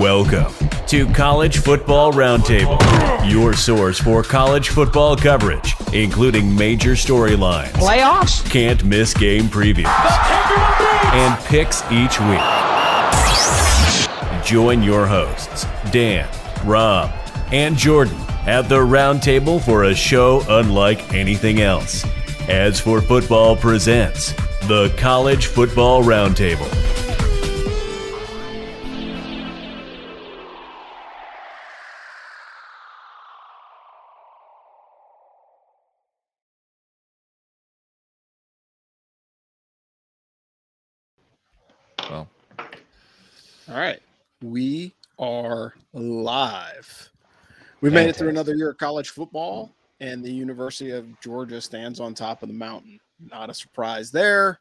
Welcome to College Football Roundtable, your source for college football coverage, including major storylines, Playoffs? can't miss game previews, and picks each week. Join your hosts, Dan, Rob, and Jordan at the roundtable for a show unlike anything else. As for Football presents the College Football Roundtable. All right. We are live. We made it through another year of college football, and the University of Georgia stands on top of the mountain. Not a surprise there.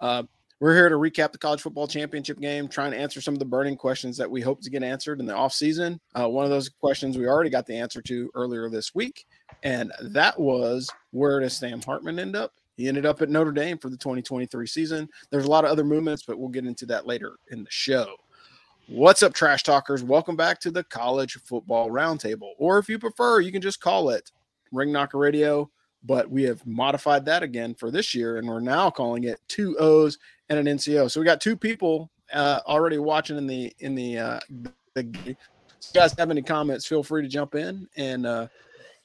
Uh, we're here to recap the college football championship game, trying to answer some of the burning questions that we hope to get answered in the offseason. Uh, one of those questions we already got the answer to earlier this week, and that was where does Sam Hartman end up? He ended up at Notre Dame for the 2023 season. There's a lot of other movements, but we'll get into that later in the show. What's up, trash talkers? Welcome back to the College Football Roundtable, or if you prefer, you can just call it Ring Knocker Radio. But we have modified that again for this year, and we're now calling it two O's and an NCO. So we got two people uh, already watching in the in the. Uh, the so you guys have any comments? Feel free to jump in and uh,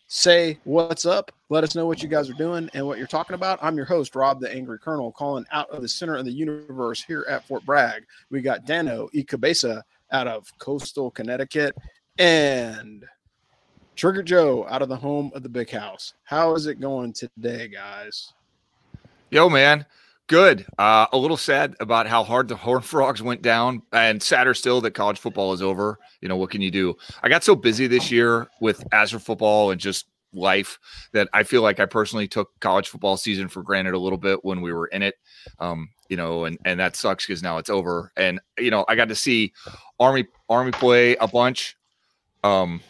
say what's up. Let us know what you guys are doing and what you're talking about. I'm your host, Rob the Angry Colonel, calling out of the center of the universe here at Fort Bragg. We got Dano Ikabesa out of coastal Connecticut and Trigger Joe out of the home of the big house. How is it going today, guys? yo, man, good. Uh, a little sad about how hard the Horn Frogs went down, and sadder still that college football is over. You know, what can you do? I got so busy this year with Azure football and just life that I feel like I personally took college football season for granted a little bit when we were in it. Um, you know, and and that sucks because now it's over. And you know, I got to see Army Army play a bunch. Um,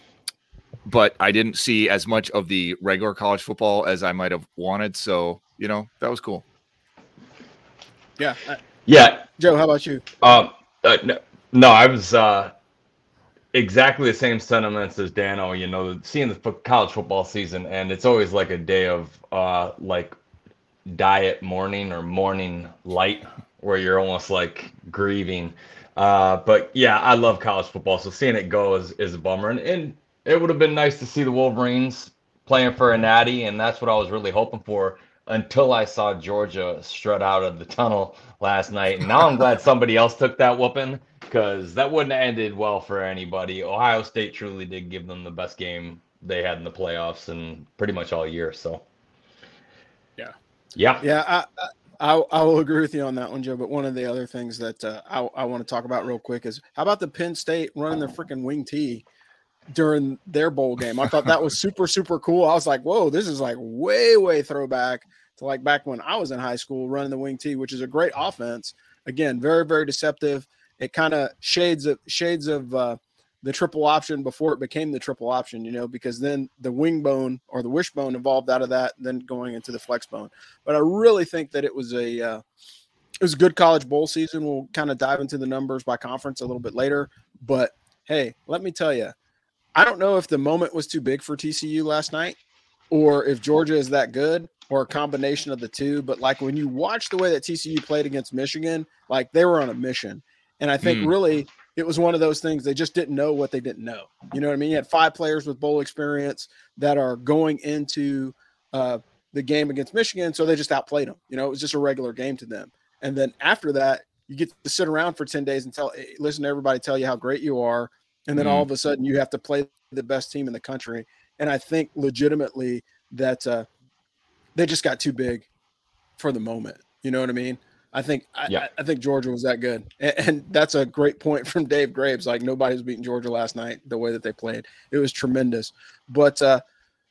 but I didn't see as much of the regular college football as I might have wanted. So, you know, that was cool. Yeah. Uh, Yeah. Joe, how about you? Um. Uh, no, no, I was uh, exactly the same sentiments as Dano. You know, seeing the college football season, and it's always like a day of uh, like diet morning or morning light, where you're almost like grieving. Uh, but yeah, I love college football, so seeing it go is, is a bummer. And, and it would have been nice to see the Wolverines playing for a natty, and that's what I was really hoping for until I saw Georgia strut out of the tunnel last night. And now I'm glad somebody else took that whooping because that wouldn't have ended well for anybody. Ohio State truly did give them the best game they had in the playoffs and pretty much all year. So, Yeah. yeah, Yeah, I, I I will agree with you on that one, Joe. But one of the other things that uh, I I want to talk about real quick is how about the Penn State running their freaking wing tee during their bowl game? I thought that was super super cool. I was like, whoa, this is like way way throwback to like back when I was in high school running the wing tee, which is a great offense. Again, very very deceptive. It kind of shades of shades of uh, the triple option before it became the triple option, you know, because then the wing bone or the wishbone evolved out of that, then going into the flex bone. But I really think that it was a uh, it was a good college bowl season. We'll kind of dive into the numbers by conference a little bit later. But hey, let me tell you, I don't know if the moment was too big for TCU last night, or if Georgia is that good, or a combination of the two. But like when you watch the way that TCU played against Michigan, like they were on a mission. And I think Hmm. really it was one of those things they just didn't know what they didn't know. You know what I mean? You had five players with bowl experience that are going into uh, the game against Michigan, so they just outplayed them. You know, it was just a regular game to them. And then after that, you get to sit around for 10 days and tell eh, listen to everybody tell you how great you are. And then all of a sudden you have to play the best team in the country. And I think legitimately that uh, they just got too big for the moment. You know what I mean? I think I, Yeah. I, I think Georgia was that good, and, and that's a great point from Dave Graves. Like nobody was beating Georgia last night the way that they played. It was tremendous. But uh,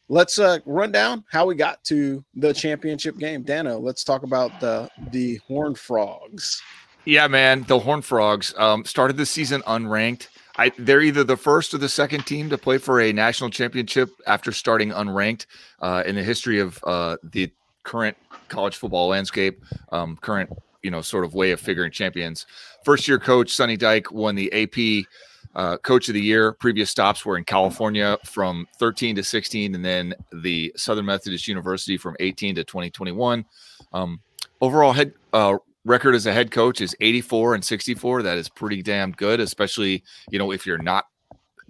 let's uh, run down how we got to the championship game. Dano, let's talk about the the Horned Frogs. Yeah, man. The Horn Frogs um, started the season unranked. I, they're either the first or the second team to play for a national championship after starting unranked uh, in the history of uh, the current college football landscape, um, current you know sort of way of figuring champions. First year coach Sonny Dykes won the AP uh, coach of the year. Previous stops were in California from 13 to 16, and then the Southern Methodist University from 18 to 2021. Um, overall head uh, record as a head coach is 84 and 64. That is pretty damn good, especially you know if you're not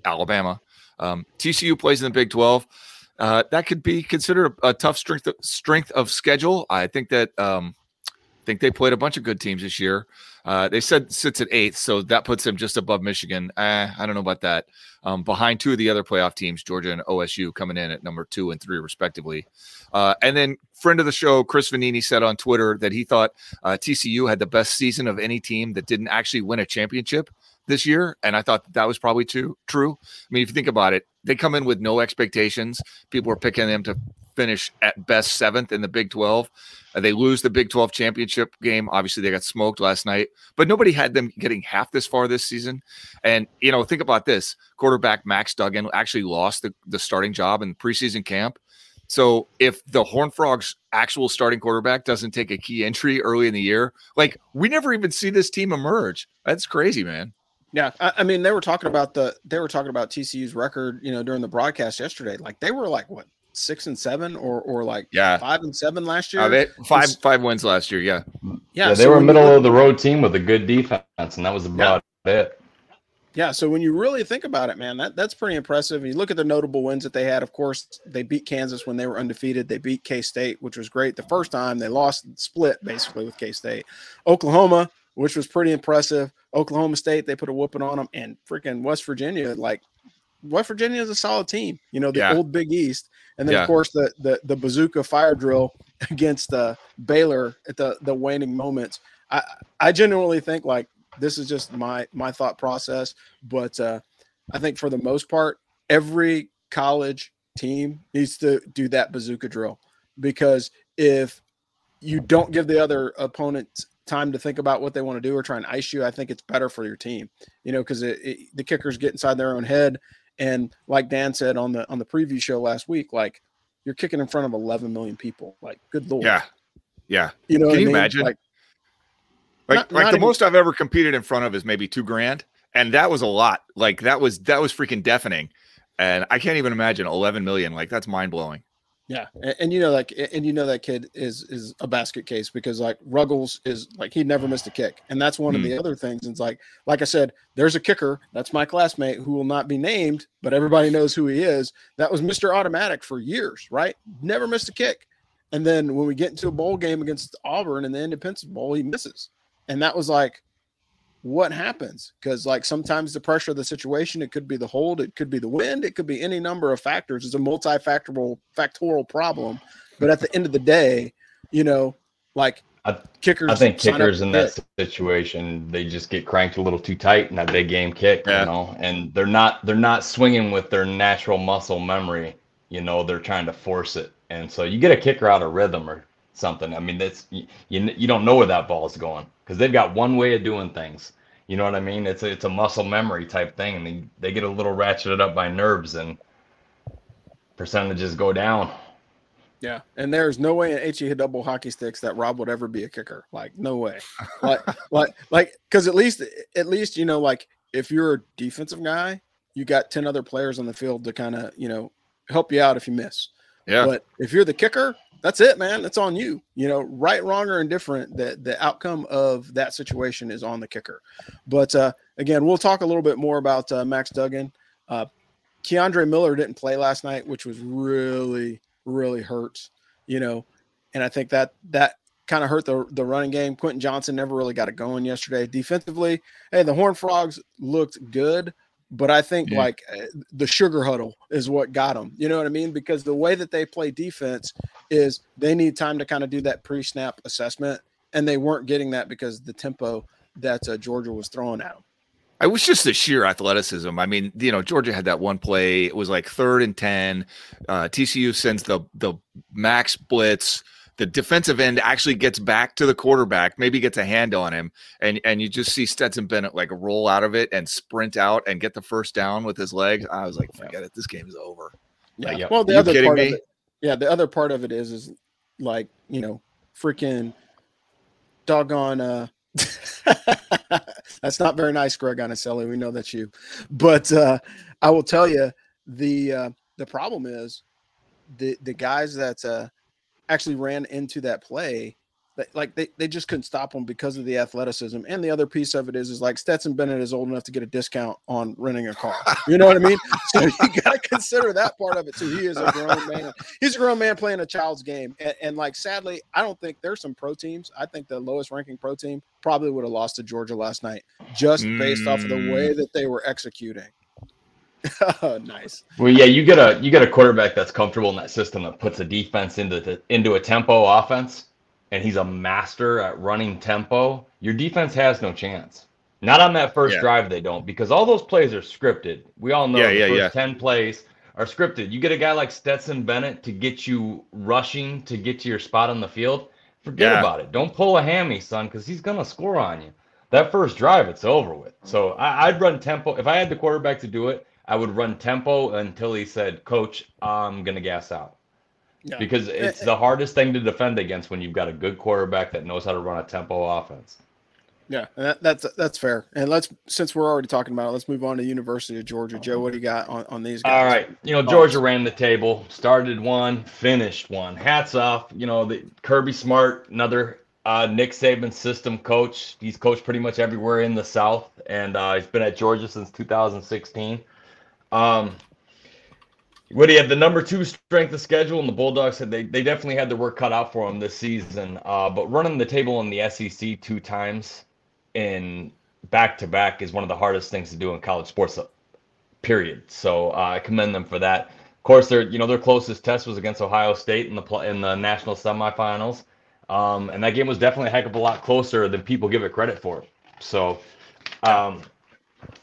Alabama. Um, TCU plays in the Big 12. Uh, that could be considered a, a, tough strength of, strength of schedule. I think that um, I think they played a bunch of good teams this year. Uh, they said sits at eighth, so that puts them just above Michigan. Eh, I don't know about that. Um, behind two of the other playoff teams, Georgia and OSU, coming in at number two and three, respectively. Uh, and then, friend of the show, Chris Vannini, said on Twitter that he thought uh, TCU had the best season of any team that didn't actually win a championship this year, and I thought that, that was probably too true. I mean, if you think about it, they come in with no expectations. People are picking them to finish at best seventh in the Big 12. Uh, they lose the Big 12 championship game. Obviously, they got smoked last night, but nobody had them getting half this far this season. And, you know, think about this quarterback Max Duggan actually lost the, the starting job in preseason camp. So if the Horn Frogs actual starting quarterback doesn't take a key entry early in the year, like we never even see this team emerge. That's crazy, man. Yeah, I, I, mean, they were talking about the they were talking about TCU's record, you know, during the broadcast yesterday. Like they were like what six and seven or or like yeah five and seven last year. Uh, they, five it's, five wins last year. Yeah, yeah. yeah they so were middle of the road team with a good defense, and that was about yeah. it. Yeah, so when you really think about it, man, that that's pretty impressive. You look at the notable wins that they had. Of course, they beat Kansas when they were undefeated. They beat K State, which was great the first time. They lost split basically with K State. Oklahoma, which was pretty impressive. Oklahoma State, they put a whooping on them, and freaking West Virginia, like West Virginia is a solid team. You know, the yeah. old Big East, and then yeah. of course the the the bazooka fire drill against uh, Baylor at the the waning moments. I I genuinely think like this is just my my thought process, but uh, I think for the most part, every college team needs to do that bazooka drill because if you don't give the other opponent time to think about what they want to do or try and ice you, I think it's better for your team. You know, because the kickers get inside their own head, and like Dan said on the on the preview show last week, like you're kicking in front of 11 million people. Like, good lord. Yeah, yeah. You know, can you mean? imagine? Like, like, not, like not the even, most I've ever competed in front of is maybe two grand, and that was a lot. Like that was that was freaking deafening, and I can't even imagine 11 million. Like that's mind blowing. Yeah, and, and, you know like and you know that kid is is a basket case because like Ruggles is like he never missed a kick, and that's one mm. of the hmm. other things. It's like like I said, there's a kicker that's my classmate who will not be named, but everybody knows who he is. That was Mister Automatic for years, right? Never missed a kick, and then when we get into a bowl game against Auburn in the Independence Bowl, he misses, and that was like what happens? Because like sometimes the pressure of the situation it could be the hold it could be the wind it could be any number of factors. It's a multifactorial factorial problem. But at the end of the day you know like I, kickers i think kickers in that situation they just get cranked a little too tight in that big game kick yeah. you know and they're not they're not swinging with their natural muscle memory you know they're trying to force it. And so you get a kicker out of rhythm or something. I mean that's you, you, you don't know where that ball is going because they've got one way of doing things. You know what I mean? It's a, it's a muscle memory type thing, and they, they get a little ratcheted up by nerves, and percentages go down. Yeah, and there's no way in HE double hockey sticks that Rob would ever be a kicker. Like, no way. like, like, like, because at least, at least you know, like, if you're a defensive guy, you got ten other players on the field to kind of, you know, help you out if you miss. Yeah. But if you're the kicker, that's it, man. That's on you. You know, right, wrong, or indifferent. The the outcome of that situation is on the kicker. But uh, again, we'll talk a little bit more about uh, Max Duggan. Uh, Kendre Miller didn't play last night, which was really, really hurt. You know, and I think that that kind of hurt the the running game. Quentin Johnson never really got it going yesterday. Defensively, hey, the Horn Frogs looked good, but I think yeah. like eh, the sugar huddle is what got them. You know what I mean? Because the way that they play defense is they need time to kind of do that pre-snap assessment, and they weren't getting that because the tempo that uh, Georgia was throwing at them. It was just the sheer athleticism. I mean, you know, Georgia had that one play. It was like third and ten. Uh, TCU sends the the max blitz the defensive end actually gets back to the quarterback, maybe gets a hand on him, and and you just see Stetson Bennett like roll out of it and sprint out and get the first down with his legs. I was like, forget it, this game is over. Yeah. Like, well, the other part me? of it, yeah, the other part of it is is like you know, freaking doggone uh That's not very nice, Greg Anicelli. We know that's you, but uh, I will tell you the uh, the problem is the the guys that uh, actually ran into that play like they, they just couldn't stop him because of the athleticism. And the other piece of it is is like Stetson Bennett is old enough to get a discount on renting a car. You know what I mean? So you got to consider that part of it too. He is a grown man. He's a grown man playing a child's game. And, and like sadly, I don't think there's some pro teams. I think the lowest ranking pro team probably would have lost to Georgia last night just based mm. off of the way mm. that they were executing. oh, nice. Well, yeah, you get a you get a quarterback that's comfortable in that system that puts a defense into the, into a tempo offense and he's a master at running tempo, your defense has no chance. Not on that first yeah. drive, they don't, because all those plays are scripted. We all know yeah, the yeah, first 10 plays are scripted. You get a guy like Stetson Bennett to get you rushing to get to your spot on the field. Forget about it. Don't pull a hammy, son, because he's going to score on you. That first drive, it's over with. So I, I'd run tempo. If I had the quarterback to do it, I would run tempo until he said, Coach, I'm going to gas out. Because it's the hardest thing to defend against when you've got a good quarterback that knows how to run a tempo offense. Yeah, that, that's that's fair. And let's since we're already talking about it, let's move on to University of Georgia. Joe, what do you got on, on these guys? All right. You know, Georgia ran the table, started one, finished one. Hats off. You know, the Kirby Smart, another uh, Nick Saban system coach. He's coached pretty much everywhere in the South, and uh, he's been at Georgia since 2016. Um, he had the number two strength of schedule, and the Bulldogs said they, they definitely had their work cut out for them this season. Uh, but running the table in the SEC two times in back to back is one of the hardest things to do in college sports. Uh, period. So uh, I commend them for that. Of course, their you know their closest test was against Ohio State in the in the national semifinals, um, and that game was definitely a heck of a lot closer than people give it credit for. So um,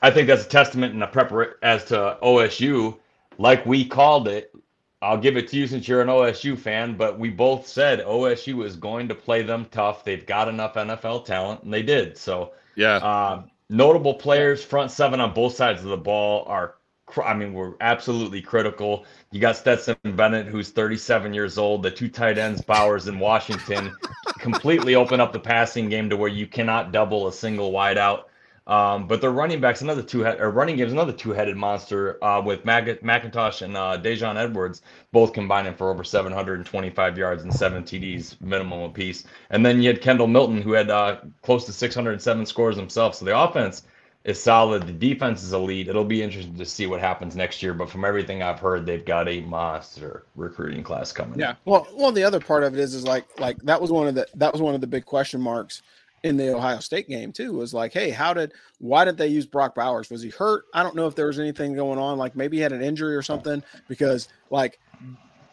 I think that's a testament and a prep as to OSU like we called it, I'll give it to you since you're an OSU fan, but we both said OSU is going to play them tough. They've got enough NFL talent, and they did. So, yeah. Uh, notable players, front seven on both sides of the ball are, I mean, we're absolutely critical. You got Stetson Bennett, who's 37 years old. The two tight ends, Bowers and Washington, completely open up the passing game to where you cannot double a single wide out. Um, but their running backs, another two or running games, another two headed monster uh, with Mag- McIntosh and uh, Daijun Edwards, both combining for over 725 yards and seven TDs minimum apiece. And then you had Kendall Milton, who had uh, close to 607 scores himself. So the offense is solid. The defense is elite. It'll be interesting to see what happens next year. But from everything I've heard, they've got a monster recruiting class coming. Yeah. Well, well, the other part of it is, is like, like that was one of the that was one of the big question marks in the Ohio State game too was like, hey, how did why did they use Brock Bowers? Was he hurt? I don't know if there was anything going on, like maybe he had an injury or something, because like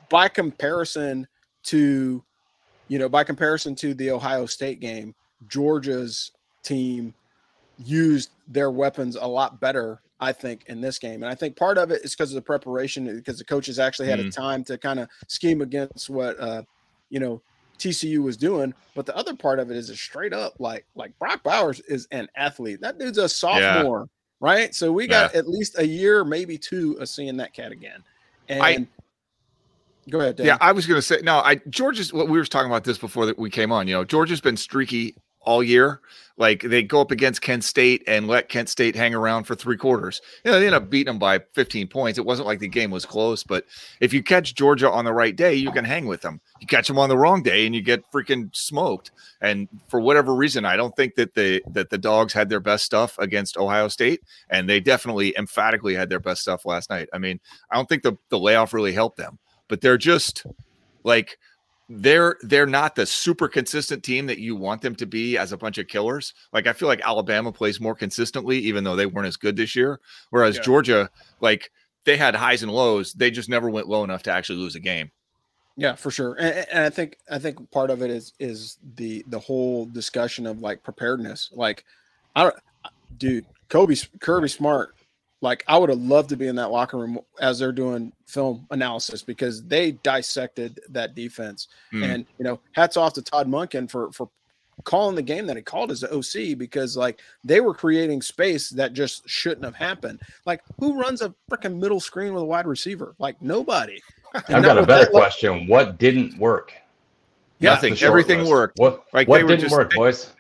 by comparison to you know, by comparison to the Ohio State game, Georgia's team used their weapons a lot better, I think, in this game. And I think part of it is because of the preparation, because the coaches actually had mm. a time to kind of scheme against what uh, you know, TCU was doing. But the other part of it is a straight up like like Brock Bowers is an athlete. That dude's a sophomore, yeah. right? So we got yeah. at least a year, maybe two, of seeing that cat again. And I, go ahead. Dan. Yeah, I was gonna say no. I Georgia's what we were talking about this before that we came on. You know, Georgia's been streaky all year. Like they go up against Kent State and let Kent State hang around for three quarters. You know, they end up beating them by 15 points. It wasn't like the game was close, but if you catch Georgia on the right day, you can hang with them. You catch them on the wrong day and you get freaking smoked. And for whatever reason, I don't think that the that the dogs had their best stuff against Ohio State, and they definitely emphatically had their best stuff last night. I mean, I don't think the the layoff really helped them, but they're just like they're they're not the super consistent team that you want them to be as a bunch of killers. Like I feel like Alabama plays more consistently, even though they weren't as good this year. Whereas yeah. Georgia, like they had highs and lows, they just never went low enough to actually lose a game. Yeah, for sure. And, and I think I think part of it is is the the whole discussion of like preparedness. Like, I don't, dude, Kobe Kirby Smart like I would have loved to be in that locker room as they're doing film analysis because they dissected that defense. Mm. And you know, hats off to Todd Monken for for calling the game that he called as the OC because like they were creating space that just shouldn't have happened. Like who runs a freaking middle screen with a wide receiver? Like nobody. And I've got a better that, question. what didn't work? Yeah, Nothing. Everything list. worked. What, like what didn't just, work, boys?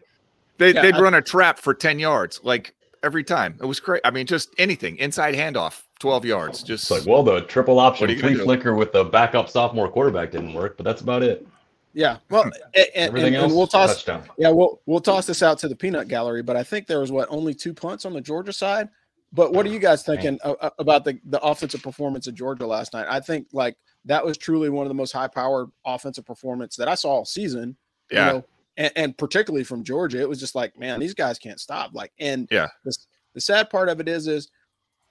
They, Yeah, they'd I- run a trap for 10 yards, like every time. It was great. I mean, just anything inside handoff, 12 yards. Just It's like, well, the triple option are you gonna flea do? flicker with the backup sophomore quarterback didn't work, but that's about it. Yeah. Well, and, and, Everything and, else, and we'll toss. touchdown. Yeah, we'll we'll toss this out to the peanut gallery, but I think there was what only two punts on the Georgia side. But what are you guys thinking a- a- about the the offensive performance of Georgia last night? I think like that was truly one of the most high powered offensive performance that I saw all season. Yeah. You know, and, and particularly from Georgia, it was just like, man, these guys can't stop. Like, and Yeah. the, the sad part of it is, is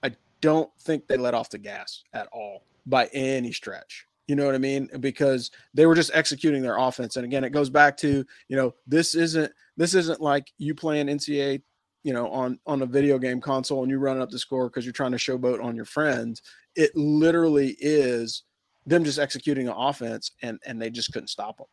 I don't think they let off the gas at all by any stretch. You know what I mean? Because they were just executing their offense. And again, it goes back to, you know, this isn't this isn't like you playing NCAA, you know, on on a video game console and you run up the score because you're trying to showboat on your friends. It literally is them just executing an offense and and they just couldn't stop them.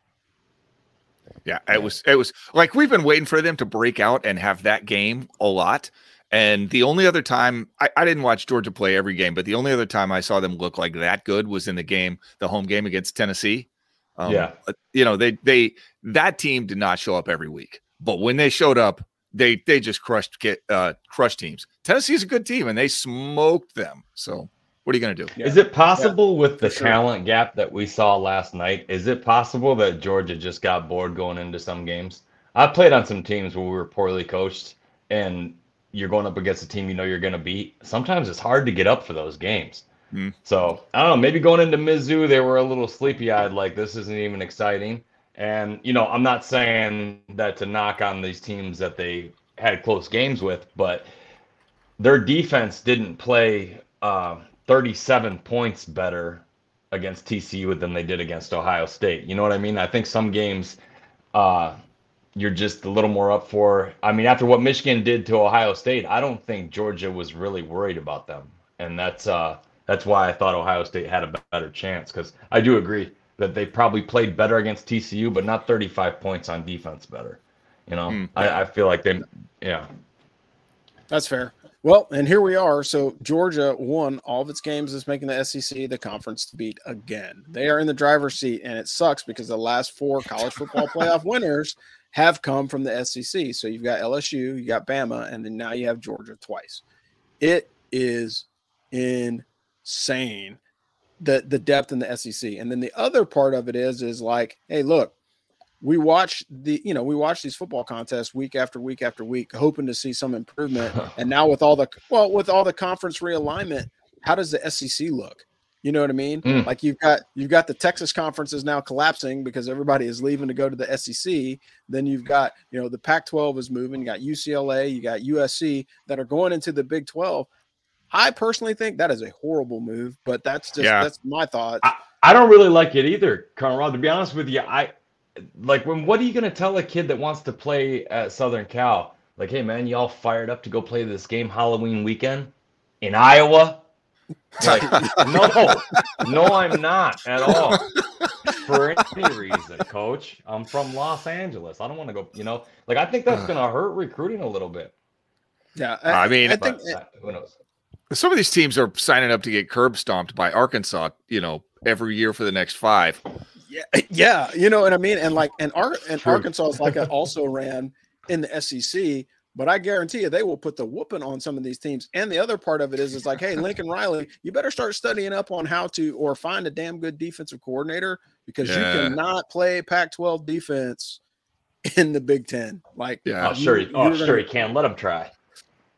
Yeah, it was it was like we've been waiting for them to break out and have that game a lot. And the only other time I, I didn't watch Georgia play every game, but the only other time I saw them look like that good was in the game, the home game against Tennessee. Um, Yeah. you know they they that team did not show up every week, but when they showed up, they they just crushed get uh crushed teams. Tennessee is a good team, and they smoked them. So what are you gonna do? Yeah. Is it possible with the sure. talent gap that we saw last night? Is it possible that Georgia just got bored going into some games? I played on some teams where we were poorly coached, and you're going up against a team you know you're going to beat. Sometimes it's hard to get up for those games. Hmm. So I don't know. Maybe going into Mizzou, they were a little sleepy-eyed, like this isn't even exciting. And you know, I'm not saying that to knock on these teams that they had close games with, but their defense didn't play uh, 37 points better against TCU than they did against Ohio State. You know what I mean? I think some games uh, you're just a little more up for. I mean, after what Michigan did to Ohio State, I don't think Georgia was really worried about them, and that's uh, that's why I thought Ohio State had a better chance. Because I do agree that they probably played better against TCU, but not 35 points on defense better. You know, Hmm. I, I feel like they, yeah. That's fair. Well, and here we are. So Georgia won all of its games, is making the SEC the conference to beat again. They are in the driver's seat, and it sucks because the last four college football playoff winners have come from the SEC. So you've got LSU, you got Bama, and then now you have Georgia twice. It is insane the the depth in the SEC. And then the other part of it is is like, hey, look, we watch the you know we watch these football contests week after week after week hoping to see some improvement. And now with all the well with all the conference realignment how does the sec look? You know what i mean? Mm. like you've got you've got the texas conference is now collapsing because everybody is leaving to go to the sec then you've got you know the pac 12 is moving. You got ucla you got usc that are going into the big 12 i personally think that is a horrible move but that's just Yeah. that's my thought I don't really like it either, Conrad. To be honest with you, I like when. What are you gonna tell a kid that wants to play at Southern Cal? Like, hey man, y'all fired up to go play this game Halloween weekend in Iowa? Like, no, no, I'm not at all. For any reason, Coach. I'm from Los Angeles. I don't want to go. You know, like I think that's gonna hurt recruiting a little bit. yeah I mean, i think But, uh, who knows? Some of these teams are signing up to get curb stomped by Arkansas, you know, every year for the next five. Yeah, yeah, you know what I mean. And like, and Ar- and True. Arkansas is like a also ran in the SEC, but I guarantee you they will put the whooping on some of these teams. And the other part of it is, is like, hey, Lincoln Riley, you better start studying up on how to or find a damn good defensive coordinator because Yeah. you cannot play Pac-12 defense in the Big Ten. Like, Yeah. Oh, sure. you- he- Oh, sure. gonna- He can. Let him try.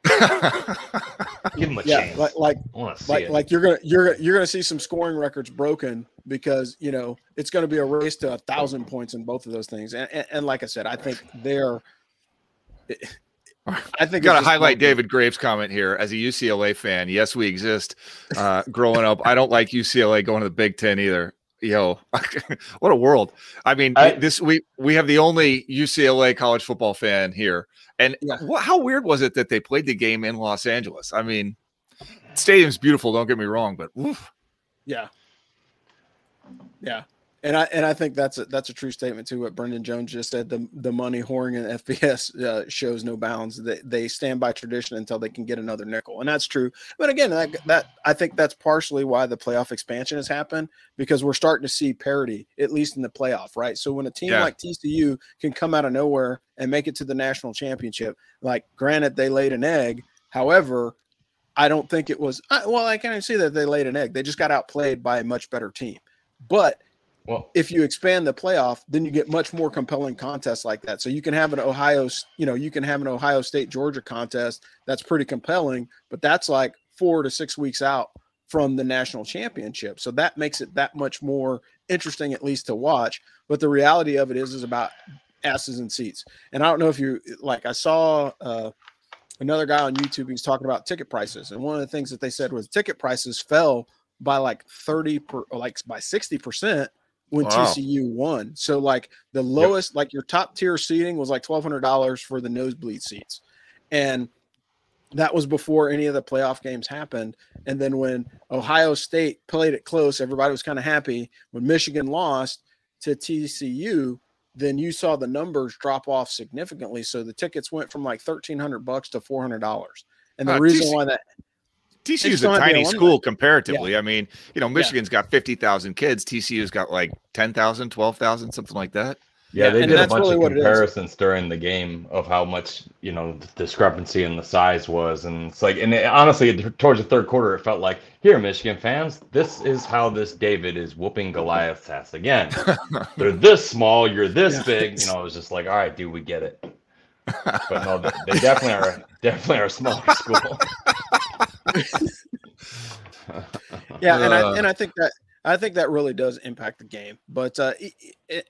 Give him a yeah, chance. like, like I want to see like like you're gonna you're you're gonna see some scoring records broken because you know it's gonna be a race to a thousand points in both of those things and and, and like I said I think they're I think Got to highlight one- David Graves' comment here as a UCLA fan. Yes, we exist. Uh, growing up, I don't like UCLA going to the Big Ten either. Yo, what a world! I mean, I- this we we have the only UCLA college football fan here, and Yeah. wha- how weird was it that they played the game in Los Angeles? I mean, stadium's beautiful. Don't get me wrong, but oof. Yeah. Yeah. And I and I think that's a, that's a true statement too. What Brendan Jones just said: the the money whoring in FBS uh, shows no bounds. They they stand by tradition until they can get another nickel, and that's true. But again, that, that I think that's partially why the playoff expansion has happened because we're starting to see parity at least in the playoff, right? So when a team yeah. like TCU can come out of nowhere and make it to the national championship, like granted they laid an egg, however. I don't think it was well. I can't even see that they laid an egg. They just got outplayed by a much better team. But well, if you expand the playoff, then you get much more compelling contests like that. So you can have an Ohio, you know, you can have an Ohio State Georgia contest that's pretty compelling, but that's like four to six weeks out from the national championship. So that makes it that much more interesting, at least to watch. But the reality of it is, is about asses and seats. And I don't know if you like. I saw uh, another guy on YouTube. He was talking about ticket prices, and one of the things that they said was ticket prices fell by like 30 per like by 60 percent when wow. TCU won. So like the lowest, yep. like your top tier seating was like twelve hundred dollars for the nosebleed seats, and that was before any of the playoff games happened. And then when Ohio State played it close, everybody was kind of happy. When Michigan lost to TCU, then you saw the numbers drop off significantly. So the tickets went from like thirteen hundred bucks to four hundred dollars. And the uh, reason TC- why that TCU is a tiny school comparatively. Yeah. I mean, you know, Michigan's yeah. got 50,000 kids. TCU's got like 10,000, 12,000, something like that. Yeah, they did a bunch really of comparisons during the game of how much, you know, the discrepancy in the size was. And it's like, and it, honestly, towards the third quarter, it felt like, here, Michigan fans, this is how this David is whooping Goliath's ass again. They're this small, you're this yeah. big. You know, it was just like, all right, dude, we get it. But no, they definitely are definitely are a smaller school. yeah, and I and I think that I think that really does impact the game. But uh,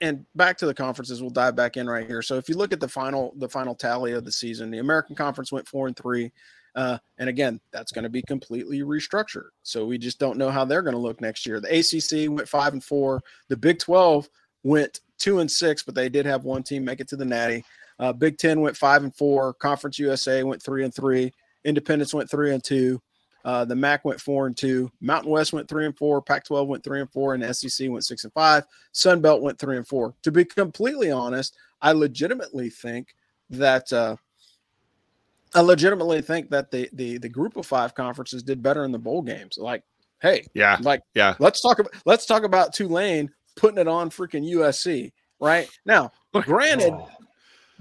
and back to the conferences, we'll dive back in right here. So if you look at the final the final tally of the season, the American Conference went four and three. Uh, and again, that's going to be completely restructured. So we just don't know how they're going to look next year. The ACC went five and four. The Big Twelve went two and six, but they did have one team make it to the Natty. Uh, Big Ten went five and four. Conference USA went three and three. Independence went three and two. Uh, the MAC went four and two. Mountain West went three and four. Pac-12 went three and four, and SEC went six and five. Sun Belt went three and four. To be completely honest, I legitimately think that uh, I legitimately think that the the the group of five conferences did better in the bowl games. Like, hey, yeah, like yeah, let's talk about let's talk about Tulane putting it on freaking USC right now. Granted, oh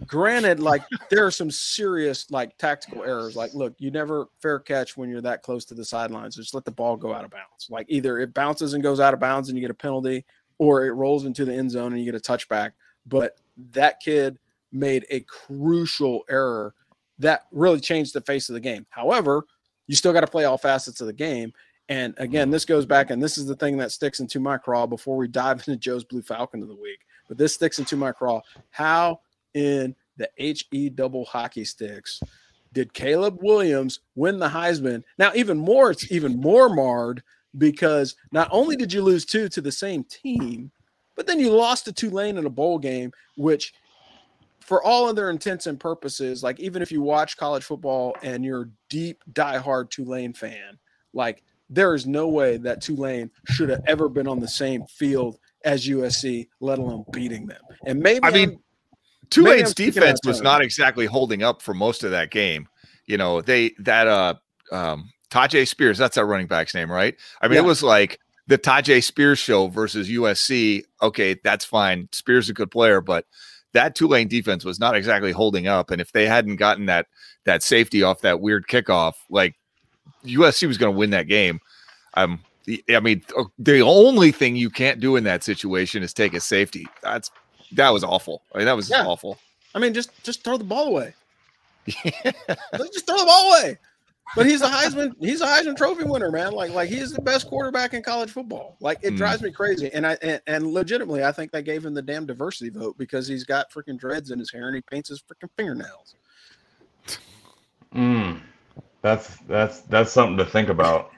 granted, like there are some serious like tactical errors. Like, look, you never fair catch when you're that close to the sidelines. Just let the ball go out of bounds. Like either it bounces and goes out of bounds and you get a penalty, or it rolls into the end zone and you get a touchback. But that kid made a crucial error that really changed the face of the game. However, you still got to play all facets of the game. And again, this goes back, and this is the thing that sticks into my craw before we dive into Joe's Blue Falcon of the week. But this sticks into my craw. How in the HE double hockey sticks did Caleb Williams win the Heisman. Now, even more, it's even more marred because not only did you lose two to the same team, but then you lost to Tulane in a bowl game, which, for all other intents and purposes, like even if you watch college football and you're a deep, diehard Tulane fan, like there is no way that Tulane should have ever been on the same field as USC, let alone beating them. And maybe I mean, Tulane's defense was not exactly holding up for most of that game. You know, they that uh um Tyjae Spears, that's our running back's name, right? I mean, yeah. it was like the Tyjae Spears show versus USC. Okay, that's fine. Spears is a good player, but that Tulane defense was not exactly holding up. And if they hadn't gotten that that safety off that weird kickoff, like USC was going to win that game. Um, I mean, the only thing you can't do in that situation is take a safety. That's that was awful. I mean, that was yeah. awful. I mean, just just throw the ball away. Yeah. just throw the ball away. But he's a Heisman. He's a Heisman Trophy winner, man. Like like he's the best quarterback in college football. Like it mm. drives me crazy. And I and, and, legitimately, I think they gave him the damn diversity vote because he's got freaking dreads in his hair and he paints his freaking fingernails. Mm. That's that's that's something to think about.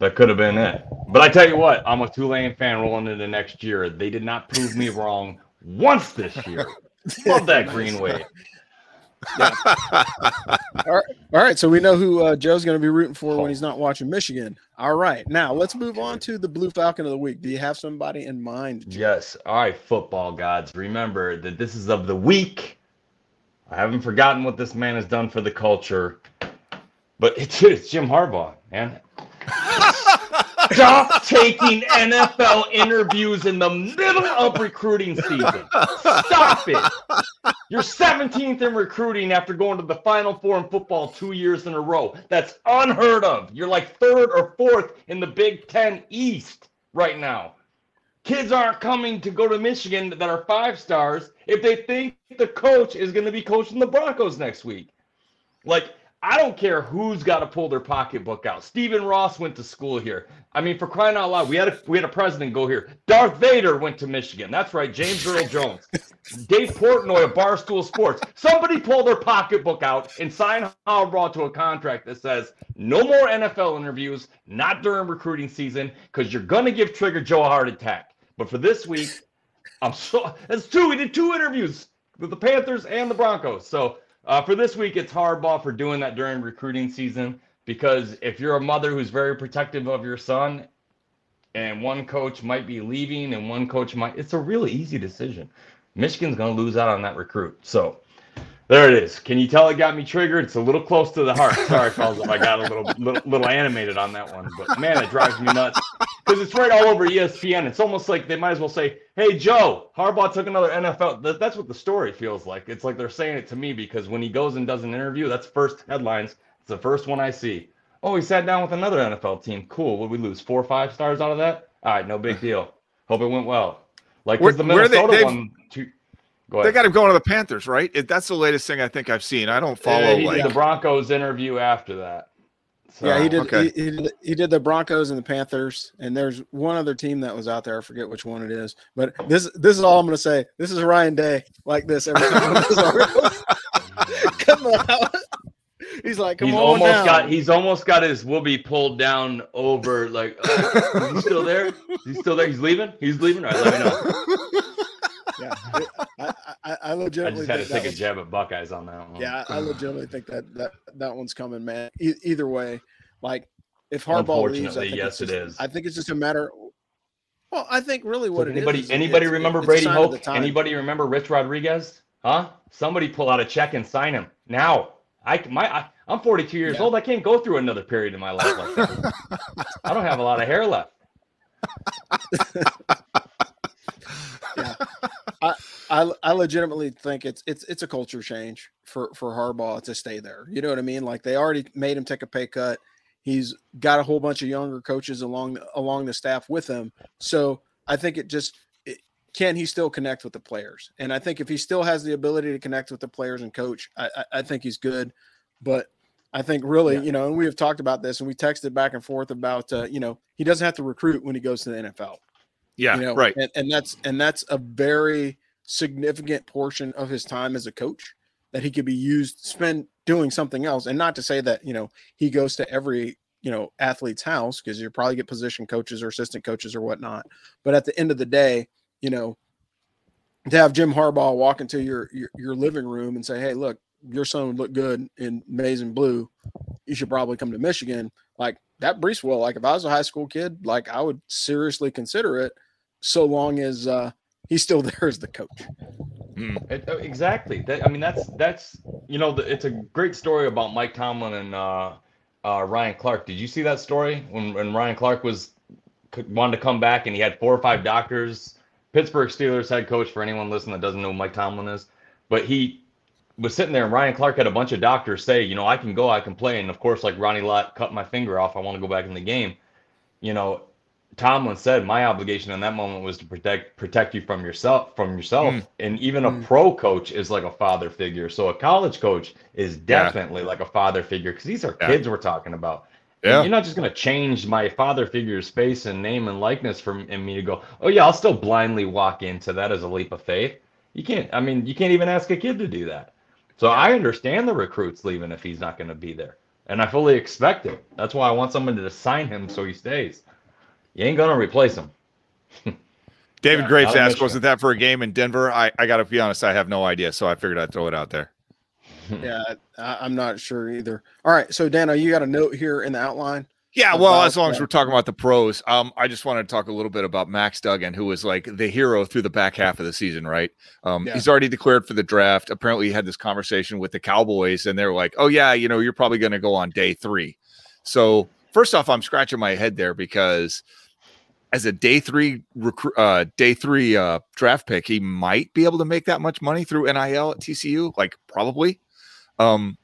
That could have been it. But I tell you what, I'm a Tulane fan rolling into next year. They did not prove me wrong once this year. Love that green wave. Yeah. all, right. all right. So we know who uh, Joe's going to be rooting for when he's not watching Michigan. All right. Now let's move on to the Blue Falcon of the week. Do you have somebody in mind? Joe? Yes. All right, football gods. Remember that this is of the week. I haven't forgotten what this man has done for the culture, but it's, it's Jim Harbaugh, man. Stop taking NFL interviews in the middle of recruiting season. Stop it. You're 17th in recruiting after going to the Final Four in football two years in a row. That's unheard of. You're like third or fourth in the Big Ten East right now. Kids aren't coming to go to Michigan that are five stars if they think the coach is going to be coaching the Broncos next week. Like, I don't care who's got to pull their pocketbook out. Stephen Ross went to school here. I mean, for crying out loud, we had a we had a president go here. Darth Vader went to Michigan. That's right, James Earl Jones. Dave Portnoy of Barstool Sports. Somebody pull their pocketbook out and sign Harbaugh to a contract that says no more NFL interviews, not during recruiting season, because you're gonna give Trigger Joe a heart attack. But for this week, I'm so that's two. We did two interviews with the Panthers and the Broncos. So uh, for this week, it's Harbaugh for doing that during recruiting season because if you're a mother who's very protective of your son and one coach might be leaving and one coach might, it's a really easy decision. Michigan's going to lose out on that recruit. So there it is. Can you tell it got me triggered? It's a little close to the heart. Sorry, fellas, if I got a little, little, little animated on that one. But man, it drives me nuts because it's right all over ESPN. It's almost like they might as well say, "Hey, Joe, Harbaugh took another NFL." That's what the story feels like. It's like they're saying it to me because when he goes and does an interview, that's first headlines. It's the first one I see. Oh, he sat down with another NFL team. Cool. Would we lose four or five stars out of that? All right, no big deal. Hope it went well. Like Where- the they- Minnesota they've- one. Two, go They got him going to the Panthers, right? It, that's the latest thing I think I've seen. I don't follow Yeah, he like did the Broncos interview after that. So, yeah, he did. okay. He, he did. He did the Broncos and the Panthers, and there's one other team that was out there. I forget which one it is, but this this is all I'm going to say. This is Ryan Day like this every time. Come on. He's like, come He's on almost down. got he's almost got his will be pulled down over like uh, is he still there? He's still there. He's leaving. He's leaving. All right, let me know. yeah, I, I, I I legitimately just had to take a jab at Buckeyes on that one. Yeah, I legitimately think that that that one's coming, man. E- either way, like if Harbaugh leaves, I think yes, it's just- is. I think it's just a matter. Well, I think really what it is. anybody is anybody remember it's Brady Hoke? Anybody remember Rich Rodriguez? Huh? Somebody pull out a check and sign him now. I my I, I'm 42 years Yeah. old. I can't go through another period in my life like that. I don't have a lot of hair left. I I legitimately think it's it's it's a culture change for for Harbaugh to stay there. You know what I mean? Like they already made him take a pay cut. He's got a whole bunch of younger coaches along along the staff with him. So I think it just it, can he still connect with the players? And I think if he still has the ability to connect with the players and coach, I I, I think he's good. But I think really, Yeah. you know, and we have talked about this and we texted back and forth about uh, you know, he doesn't have to recruit when he goes to the NFL yeah, you know, right. and, and that's and that's a very significant portion of his time as a coach that he could be used spend doing something else. And not to say that you know he goes to every you know athlete's house because you probably get position coaches or assistant coaches or whatnot. But at the end of the day you know to have jim harbaugh walk into your your, your living room and say hey look your son would look good in maize and blue. You should probably come to michigan. Like that brees will like if i was a high school kid like i would seriously consider it so long as uh he's still there as the coach It- uh, exactly. That, I mean, that's that's you know, the, it's a great story about Mike Tomlin and uh, uh, Ryan Clark. Did you see that story when when Ryan Clark was wanted to come back and he had four or five doctors? Pittsburgh Steelers head coach for anyone listening that doesn't know who Mike Tomlin is, but he was sitting there and Ryan Clark had a bunch of doctors say, you know, I can go, I can play, and of course, like Ronnie Lott cut my finger off, I want to go back in the game. You know, Tomlin said my obligation in that moment was to protect protect you from yourself from yourself. Mm. And even a Mm. pro coach is like a father figure. So a college coach is Yeah. definitely like a father figure because these are Yeah. kids we're talking about. And Yeah. You're not just gonna change my father figure's face and name and likeness from and me to go, oh yeah, I'll still blindly walk into that as a leap of faith. You can't I mean, you can't even ask a kid to do that. So I understand the recruits leaving if he's not gonna be there. And I fully expect it. That's why I want someone to sign him so he stays. You ain't gonna replace him. David Yeah, Graves asked, wasn't that for a game in Denver? I, I got to be honest, I have no idea. So I figured I'd throw it out there. yeah, I, am not sure either. All right, so Dano, you got a note here in the outline. Yeah, well, as long as we're talking about the pros, um, I just wanted to talk a little bit about Max Duggan, who was like the hero through the back half of the season, right? Um, yeah. He's already declared for the draft. Apparently, he had this conversation with the Cowboys, and they're like, "Oh yeah, you know, you're probably going to go on day three. So first off, I'm scratching my head there because as a day three recruit, uh, day three uh, draft pick, he might be able to make that much money through NIL at TCU, like probably. Um,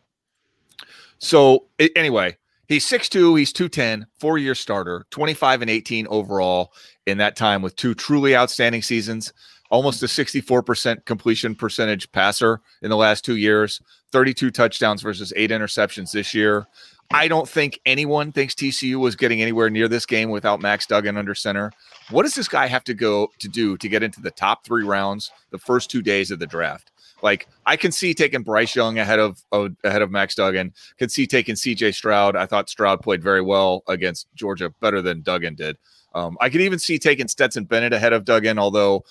so anyway, he's 6'2, he's 210, four year starter, 25 and 18 overall in that time with two truly outstanding seasons, almost a 64% completion percentage passer in the last two years, 32 touchdowns versus eight interceptions this year. I don't think anyone thinks TCU was getting anywhere near this game without Max Duggan under center. What does this guy have to go to do to get into the top three rounds the first two days of the draft? Like I can see taking Bryce Young ahead of, ahead of Max Duggan. Can see taking C.J. Stroud. I thought Stroud played very well against Georgia, better than Duggan did. Um, I could even see taking Stetson Bennett ahead of Duggan, although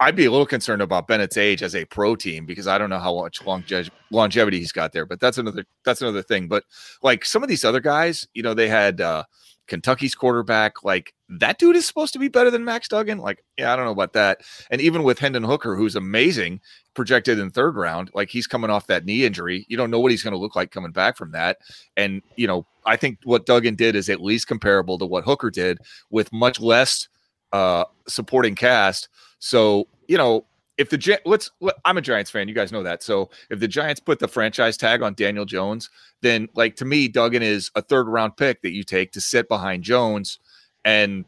I'd be a little concerned about Bennett's age as a pro team because I don't know how much longe- longevity he's got there. But that's another that's another thing. But like some of these other guys, you know, they had uh, Kentucky's quarterback. Like that dude is supposed to be better than Max Duggan. Like, yeah, I don't know about that. And even with Hendon Hooker, who's amazing, projected in third round, like he's coming off that knee injury. You don't know what he's going to look like coming back from that. And you know, I think what Duggan did is at least comparable to what Hooker did with much less uh supporting cast so, you know, if the let's I'm a Giants fan, you guys know that. So if the Giants put the franchise tag on Daniel Jones, then like to me, Duggan is a third round pick that you take to sit behind Jones, and,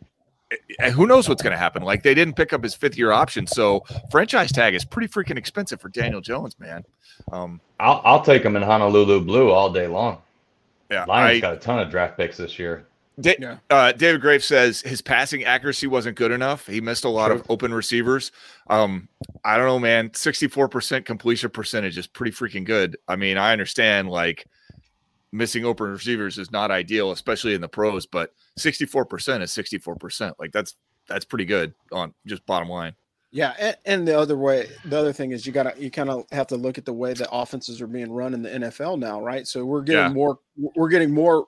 and who knows what's going to happen? Like they didn't pick up his fifth year option, so franchise tag is pretty freaking expensive for Daniel Jones, man. Um, I'll I'll take him in Honolulu blue all day long. Yeah, Lions I, got a ton of draft picks this year. Da- yeah. uh, David Graves says his passing accuracy wasn't good enough. He missed a lot of open receivers. Um, I don't know, man. 64% completion percentage is pretty freaking good. I mean, I understand like missing open receivers is not ideal, especially in the pros, but 64% is 64%. Like that's that's pretty good on just bottom line. Yeah, and, and, the other way, the other thing is you gotta you kind of have to look at the way that offenses are being run in the NFL now, right? So we're getting yeah. more we're getting more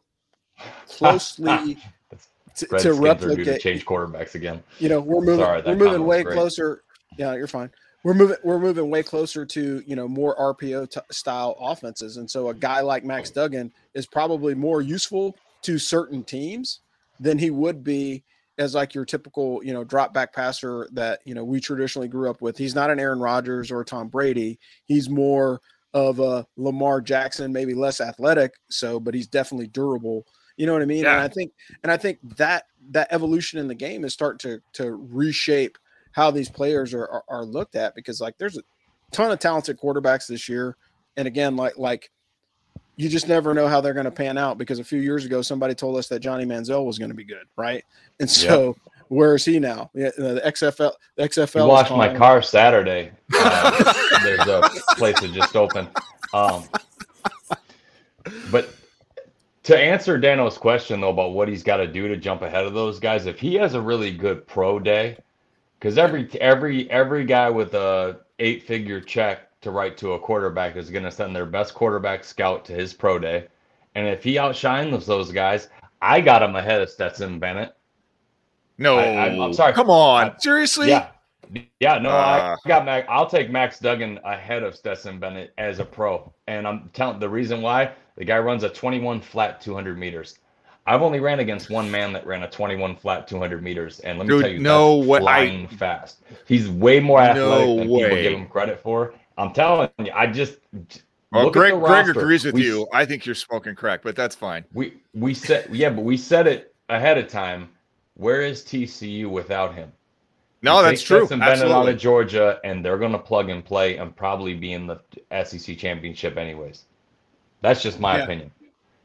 closely to, to replicate. To change quarterbacks again. You know, we're moving. Sorry, we're moving way closer. Yeah, you're fine. We're moving. We're moving way closer to you know more RPO t- style offenses, and so a guy like Max Duggan is probably more useful to certain teams than he would be as like your typical you know drop back passer that you know we traditionally grew up with. He's not an Aaron Rodgers or Tom Brady. He's more of a Lamar Jackson, maybe less athletic, so but he's definitely durable you know what I mean? Yeah. And I think and I think that that evolution in the game is starting to to reshape how these players are, are, are looked at because like there's a ton of talented quarterbacks this year, and again like like you just never know how they're going to pan out because a few years ago somebody told us that Johnny Manziel was going to be good, right? And so yep. where is he now? Yeah, the XFL. The XFL. You washed my car Saturday. Uh, there's a place that just opened. Um, but to answer Dano's question though about what he's got to do to jump ahead of those guys, if he has a really good pro day, because every every every guy with a eight figure check to write to a quarterback is going to send their best quarterback scout to his pro day, and if he outshines those guys, I got him ahead of Stetson Bennett. No, I, am sorry. Come on, I, seriously? Yeah, yeah. No, uh, I got Mac. I'll take Max Duggan ahead of Stetson Bennett as a pro, and I'm telling the reason why the guy runs a 21 flat 200 meters. I've only ran against one man that ran a 21 flat 200 meters, and let me Dude, tell you, no way. flying I, fast. He's way more athletic no than way. people give him credit for. I'm telling you, I just. Well, Greg, Greg agrees with we, you. I think you're smoking crack, but that's fine. We we said yeah, but we said it ahead of time. Where is TCU without him? No, that's true. Bennett Absolutely. out of Georgia, and they're going to plug and play and probably be in the SEC championship anyways. That's just my yeah. opinion.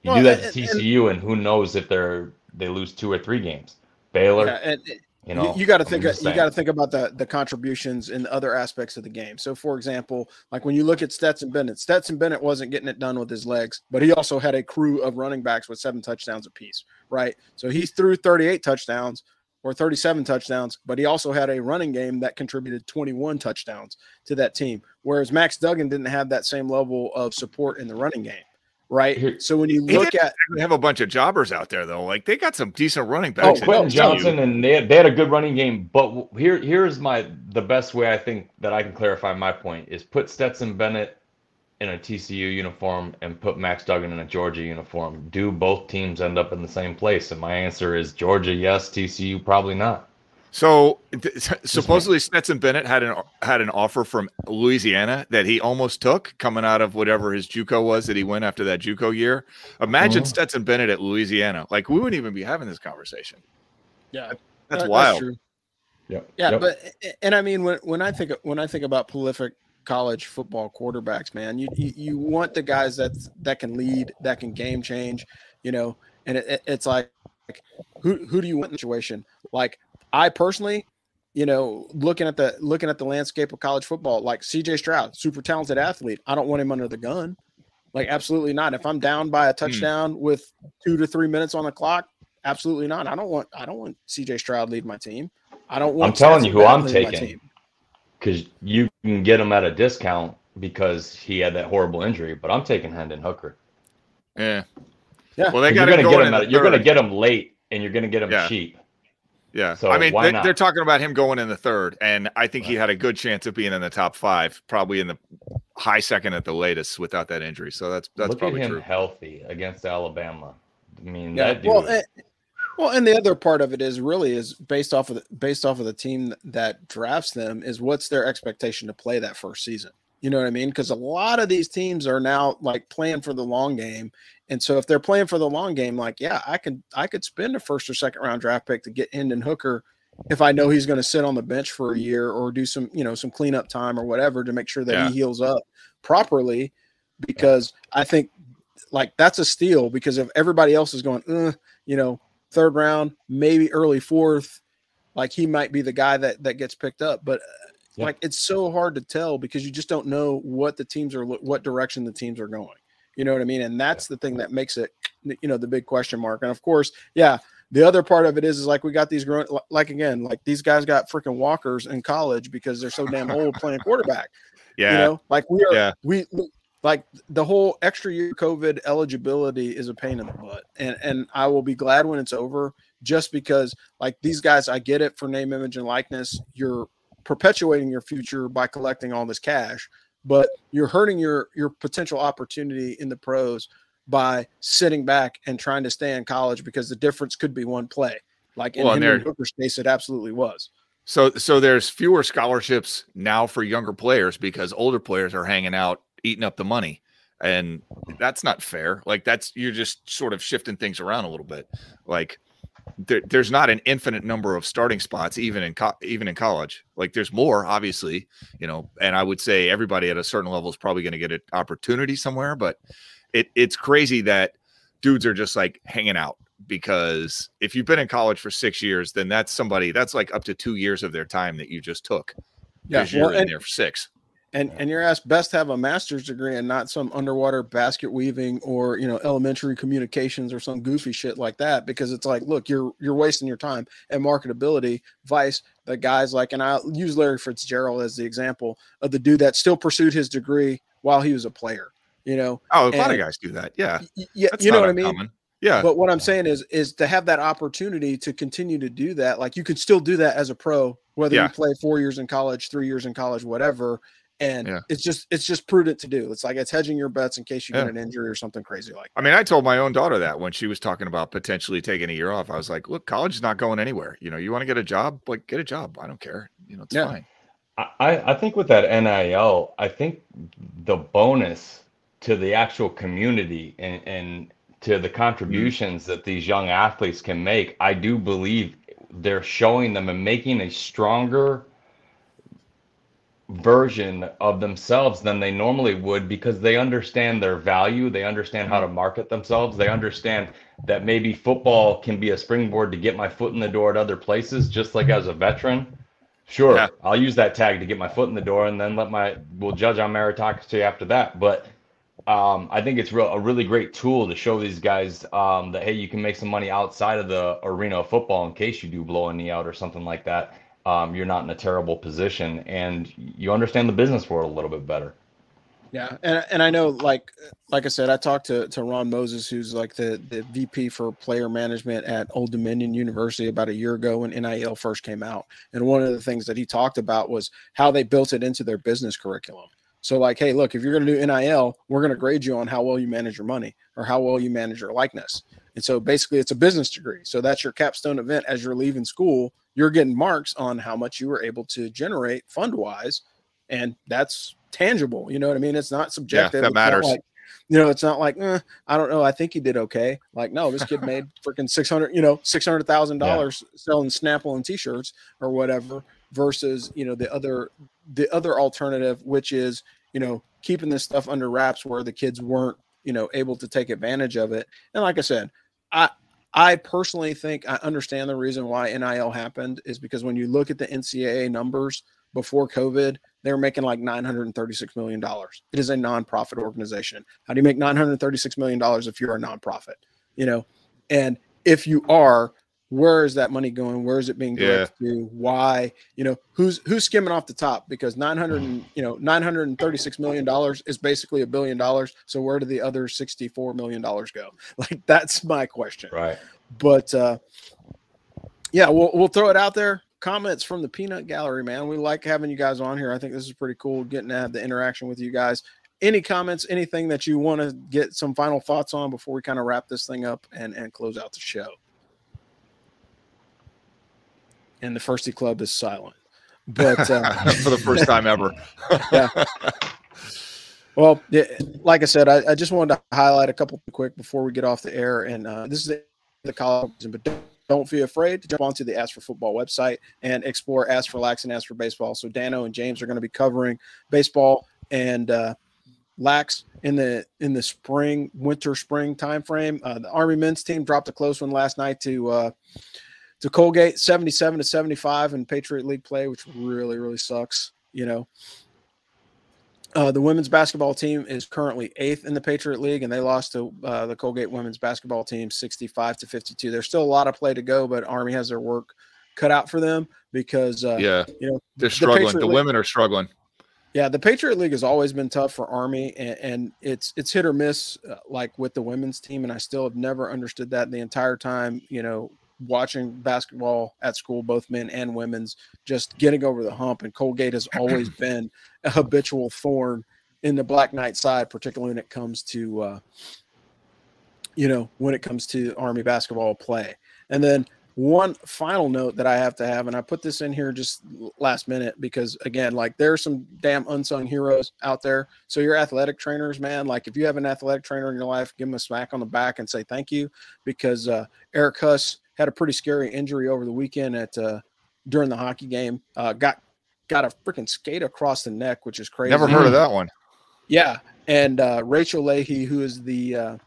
You well, do that to TCU, and, and, who knows if they're they lose two or three games. Baylor, yeah, and, you know, you, you got to think. You got to think about the the contributions in other aspects of the game. So, for example, like when you look at Stetson Bennett, Stetson Bennett wasn't getting it done with his legs, but he also had a crew of running backs with seven touchdowns apiece, right? So he threw 38 touchdowns or 37 touchdowns, but he also had a running game that contributed 21 touchdowns to that team. Whereas Max Duggan didn't have that same level of support in the running game right? So when you look at they have a bunch of jobbers out there though, like they got some decent running oh, backs. Oh, Quentin Johnston, and they had, they had a good running game. But here here's my the best way I think that I can clarify my point is put Stetson Bennett in a TCU uniform and put Max Duggan in a Georgia uniform. Do both teams end up in the same place? And my answer is Georgia, yes. TCU, probably not. So th- supposedly Stetson Bennett had an had an offer from Louisiana that he almost took coming out of whatever his JUCO was that he went after that JUCO year. Imagine uh-huh. Stetson Bennett at Louisiana. Like we wouldn't even be having this conversation. Yeah. That's that, wild. That's yeah. Yeah, yep. but and I mean when when I think when I think about prolific college football quarterbacks, man, you you, you want the guys that that can lead, that can game change, you know, and it, it, it's like, like who who do you want in the situation? Like I personally, you know, looking at the looking at the landscape of college football, like CJ Stroud, super talented athlete. I don't want him under the gun. Like absolutely not. If I'm down by a hmm. touchdown mm. with two to three minutes on the clock, absolutely not. I don't want I don't want CJ Stroud lead my team. I don't want. I'm telling you who I'm taking because you can get him at a discount because he had that horrible injury. But I'm taking Hendon Hooker. Yeah. Yeah. Well, they got to go get him. At, you're going to get him late, and you're going to get him yeah. cheap. Yeah. So I mean, they, are talking about him going in the third, and I think he had a good chance of being in the top five, probably in the high second at the latest without that injury. So that's that's Look probably at him true. healthy against Alabama. I mean, yeah. that dude. Well, and, well, and the other part of it is really is based off of the, based off of the team that drafts them is what's their expectation to play that first season. You know what I mean? Because a lot of these teams are now like playing for the long game, and so if they're playing for the long game, like yeah, I could I could spend a first or second round draft pick to get Hendon Hooker if I know he's going to sit on the bench for a year or do some you know some cleanup time or whatever to make sure that yeah. he heals up properly. Because I think like that's a steal because if everybody else is going, uh, you know, third round, maybe early fourth, like he might be the guy that that gets picked up, but yeah. like it's so hard to tell because you just don't know what the teams are what direction the teams are going. You know what i mean? And that's the thing that makes it you know the big question mark. And of course yeah the other part of it is is like we got these growing like again like these guys got freaking walkers in college because they're so damn old playing quarterback. Yeah. you know? Like we are yeah. we like the whole extra year covid eligibility is a pain in the butt. And and i will be glad when it's over just because like these guys i get it for name image and likeness. You're perpetuating your future by collecting all this cash, but you're hurting your your potential opportunity in the pros by sitting back and trying to stay in college because the difference could be one play. Like in well, Hendon Hooker's case, it absolutely was. So so there's fewer scholarships now for younger players because older players are hanging out eating up the money. And that's not fair. Like that's you're just sort of shifting things around a little bit. Like there, there's not an infinite number of starting spots even in co- even in college. Like there's more obviously you know and i would say everybody at a certain level is probably going to get an opportunity somewhere but it it's crazy that dudes are just like hanging out because if you've been in college for six years then that's somebody that's like up to two years of their time that you just took yeah well, you're in there for six and and you're asked best to have a master's degree and not some underwater basket weaving or you know elementary communications or some goofy shit like that because it's like look you're you're wasting your time and marketability vice the guys like and i use larry fitzgerald as the example of the dude that still pursued his degree while he was a player you know oh a and, lot of guys do that yeah yeah That's you know what i mean yeah. But what I'm saying is is to have that opportunity to continue to do that. Like you could still do that as a pro, whether yeah. you play four years in college, three years in college, whatever and yeah. it's just it's just prudent to do. It's like it's hedging your bets in case you yeah. get an injury or something crazy like. That. I mean, I told my own daughter that when she was talking about potentially taking a year off. I was like, "Look, college is not going anywhere. You know, you want to get a job, like get a job. I don't care. You know, it's yeah. fine." I I think with that NIL, I think the bonus to the actual community and and to the contributions mm-hmm. that these young athletes can make, I do believe they're showing them and making a stronger version of themselves than they normally would because they understand their value. They understand how to market themselves. They understand that maybe football can be a springboard to get my foot in the door at other places, just like as a veteran. Sure, yeah. I'll use that tag to get my foot in the door and then let my we'll judge on meritocracy after that. But um, I think it's real, a really great tool to show these guys um, that hey, you can make some money outside of the arena of football in case you do blow a knee out or something like that. Um, you're not in a terrible position, and you understand the business world a little bit better. Yeah, and and I know, like like I said, I talked to to Ron Moses, who's like the the VP for player management at Old Dominion University about a year ago when NIL first came out, and one of the things that he talked about was how they built it into their business curriculum. So, like, hey, look, if you're going to do NIL, we're going to grade you on how well you manage your money or how well you manage your likeness. And so, basically, it's a business degree. So that's your capstone event as you're leaving school. You're getting marks on how much you were able to generate fund wise, and that's tangible. You know what I mean? It's not subjective. Yeah, that matters. Like, you know, it's not like eh, I don't know. I think he did okay. Like, no, this kid made freaking six hundred, you know, six hundred thousand yeah. dollars selling Snapple and T-shirts or whatever versus you know the other the other alternative which is you know keeping this stuff under wraps where the kids weren't you know able to take advantage of it and like i said i i personally think i understand the reason why nil happened is because when you look at the ncaa numbers before covid they were making like 936 million dollars. It is a nonprofit organization. How do you make 936 million dollars if you're a nonprofit? You know and if you are where is that money going? Where is it being directed yeah. to? Why? You know, who's who's skimming off the top? Because nine hundred, you know, nine hundred and thirty-six million dollars is basically a billion dollars. So where do the other sixty-four million dollars go? Like that's my question. Right. But uh, yeah, we'll we'll throw it out there. Comments from the Peanut Gallery, man. We like having you guys on here. I think this is pretty cool getting to have the interaction with you guys. Any comments, anything that you want to get some final thoughts on before we kind of wrap this thing up and and close out the show? And the Firsty Club is silent. But uh, for the first time ever. yeah. Well, yeah, like I said, I, I, just wanted to highlight a couple quick before we get off the air. And uh, this is the, the college, but don't, don't be afraid to jump onto the Ask for Football website and explore Ask for Lax and Ask for Baseball. So Dano and James are going to be covering baseball and uh, lax in the in the spring, winter, spring timeframe. Uh, the Army men's team dropped a close one last night to uh, to Colgate 77 to 75 in Patriot League play, which really, really sucks, you know. Uh, the women's basketball team is currently eighth in the Patriot League, and they lost to uh, the Colgate women's basketball team 65 to 52. There's still a lot of play to go, but Army has their work cut out for them because, uh, yeah, you know, they're struggling. The, the women are struggling. Yeah, the Patriot League has always been tough for Army, and, and it's it's hit or miss, uh, like with the women's team. And I still have never understood that the entire time. You know, watching basketball at school, both men and women's, just getting over the hump. And Colgate has always been a habitual thorn in the Black Knight side, particularly when it comes to, uh, you know, when it comes to Army basketball play. And then one final note that I have to have, and I put this in here just last minute because again, like there are some damn unsung heroes out there. So your athletic trainers, man, like if you have an athletic trainer in your life, give them a smack on the back and say thank you because uh, Eric Huss had a pretty scary injury over the weekend at uh, during the hockey game. Uh, got got a freaking skate across the neck, which is crazy. Never heard of that one. Yeah, and uh, Rachel Leahy, who is the uh,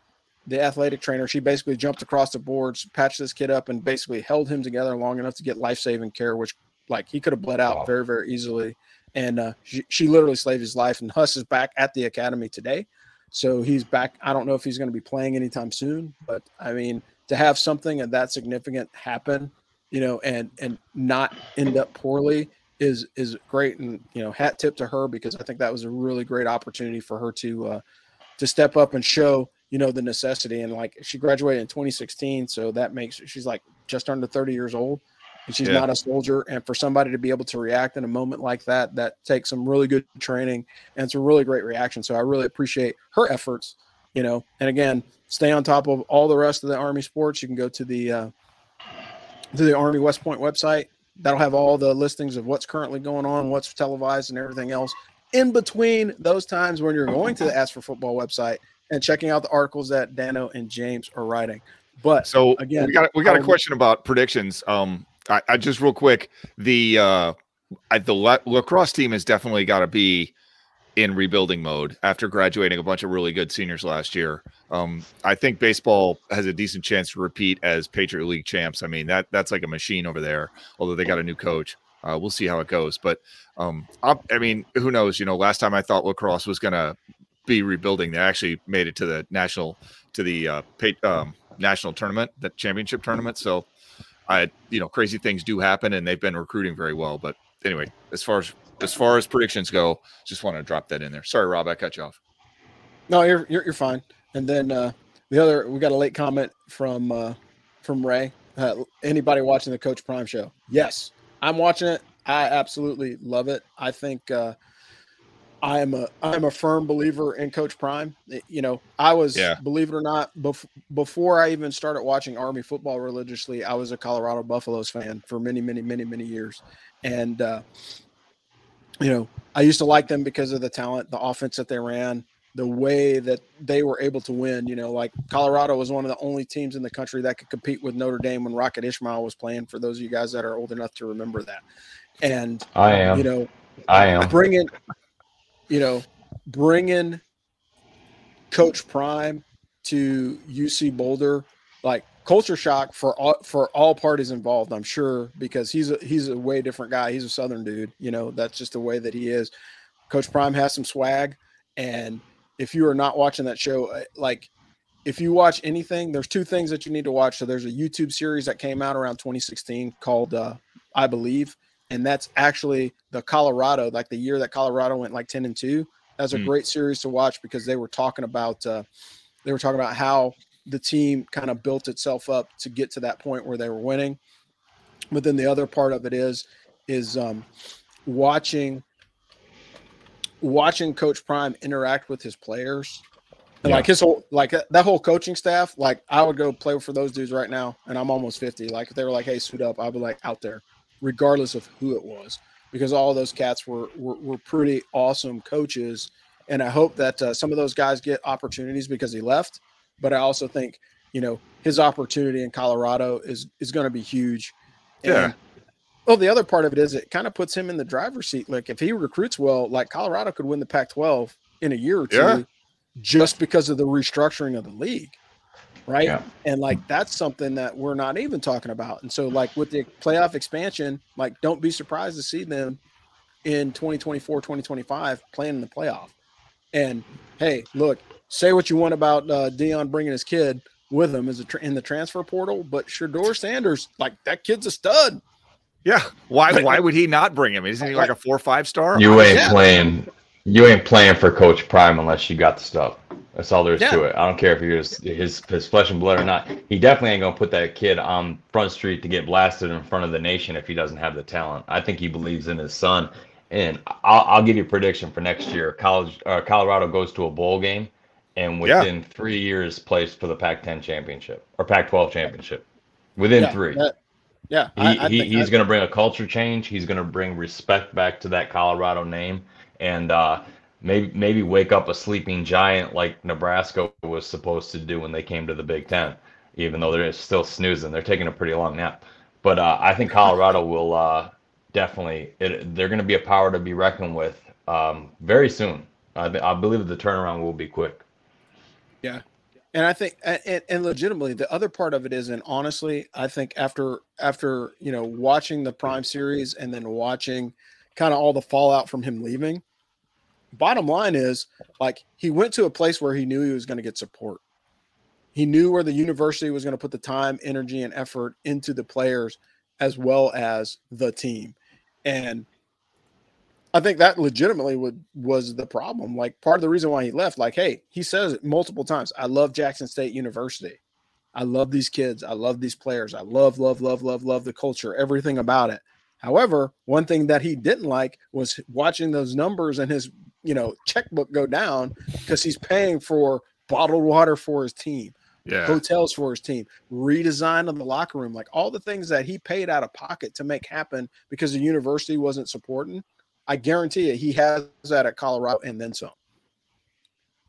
the athletic trainer, she basically jumped across the boards, patched this kid up, and basically held him together long enough to get life saving care, which like he could have bled out wow. very very easily. And uh, she, she literally saved his life. And Huss is back at the academy today. So he's back. I don't know if he's going to be playing anytime soon, but I mean, to have something of that significant happen, you know, and and not end up poorly is is great. And you know, hat tip to her because I think that was a really great opportunity for her to uh, to step up and show you know the necessity. And like she graduated in 2016, so that makes she's like just under 30 years old. And she's yeah. not a soldier, and for somebody to be able to react in a moment like that, that takes some really good training and it's a really great reaction. So I really appreciate her efforts you know? And again stay on top of all the rest of the army sports. You can go to the uh, to the army west point website. That'll have all the listings of what's currently going on what's televised and everything else in between those times when you're going to the ask for football website and checking out the articles that dano and james are writing. But so again we got we got a question about predictions. Um I, I just real quick the uh I, the lacrosse team has definitely got to be in rebuilding mode after graduating a bunch of really good seniors last year. Um, I think baseball has a decent chance to repeat as Patriot League champs. I mean that that's like a machine over there. Although they got a new coach, uh, we'll see how it goes. But um, I mean, who knows? You know, last time I thought lacrosse was gonna be rebuilding. They actually made it to the national to the uh, pay, um, national tournament, the championship tournament. So, I you know crazy things do happen, and they've been recruiting very well. But anyway, as far as as far as predictions go, just want to drop that in there. Sorry, Rob, I cut you off. No, you're you're, you're fine. And then uh, the other, we got a late comment from uh, from Ray. Uh, anybody watching the Coach Prime show? Yes, I'm watching it. I absolutely love it. I think uh, I am a I'm a firm believer in Coach Prime. You know, I was yeah. believe it or not bef- before I even started watching Army football religiously. I was a Colorado Buffaloes fan for many many many many years, and uh, you know I used to like them because of the talent, the offense that they ran, the way that they were able to win. You know, like Colorado was one of the only teams in the country that could compete with Notre Dame when Rocket Ismail was playing. For those of you guys that are old enough to remember that, and I am, you know, I am bringing, you know, bringing Coach Prime to UC Boulder, like culture shock for all for all parties involved. I'm sure because he's a he's a way different guy. He's a Southern dude. You know, that's just the way that he is. Coach Prime has some swag, and if you are not watching that show, uh, like if you watch anything, there's two things that you need to watch. So there's a YouTube series that came out around 2016 called uh, I Believe, and that's actually the Colorado, like the year that Colorado went like 10 and 2. That's a mm. great series to watch because they were talking about uh, they were talking about how the team kind of built itself up to get to that point where they were winning. But then the other part of it is is um, watching watching Coach Prime interact with his players, and yeah. like his whole like uh, that whole coaching staff, like I would go play for those dudes right now, and I'm almost fifty. Like if they were like, "Hey, suit up," I'd be like out there, regardless of who it was, because all those cats were were, were pretty awesome coaches, and I hope that uh, some of those guys get opportunities because he left. But I also think you know his opportunity in Colorado is is going to be huge. Yeah. Well, the other part of it is it kind of puts him in the driver's seat. Like if he recruits well, like Colorado could win the Pac-12 in a year or two, yeah. just because of the restructuring of the league, right? Yeah. And like that's something that we're not even talking about. And so, like with the playoff expansion, like don't be surprised to see them in 2024, 2025 playing in the playoff. And hey, look, say what you want about uh, Deion bringing his kid with him as a tra- in the transfer portal, but Shedeur Sanders, like that kid's a stud. Yeah. Why why would he not bring him? Isn't he like a four or five star? You ain't yeah. playing you ain't playing for Coach Prime unless you got the stuff. That's all there is yeah. to it. I don't care if you're his, his, his flesh and blood or not. He definitely ain't gonna put that kid on front street to get blasted in front of the nation if he doesn't have the talent. I think he believes in his son. And I'll, I'll give you a prediction for next year. College uh, Colorado goes to a bowl game, and within yeah. three years plays for the Pac-10 championship or Pac-12 championship. Within three. That, yeah, he, I, I he he's going to bring a culture change. He's going to bring respect back to that Colorado name, and uh, maybe maybe wake up a sleeping giant like Nebraska was supposed to do when they came to the Big Ten. Even though they're still snoozing, they're taking a pretty long nap. But uh, I think Colorado will uh, definitely. It, they're going to be a power to be reckoned with um, very soon. I, I believe the turnaround will be quick. Yeah, and I think, and, and, legitimately, the other part of it is, and honestly, I think after after you know watching the Prime series and then watching kind of all the fallout from him leaving, bottom line is like he went to a place where he knew he was going to get support. He knew where the university was going to put the time, energy, and effort into the players as well as the team, and I think that legitimately would was the problem. Like part of the reason why he left, like, hey, he says it multiple times. I love Jackson State University. I love these kids. I love these players. I love, love, love, love, love the culture, everything about it. However, one thing that he didn't like was watching those numbers and his, you know, checkbook go down because he's paying for bottled water for his team, yeah. hotels for his team, redesign of the locker room, like all the things that he paid out of pocket to make happen because the university wasn't supporting I guarantee you, he has that at Colorado and then some.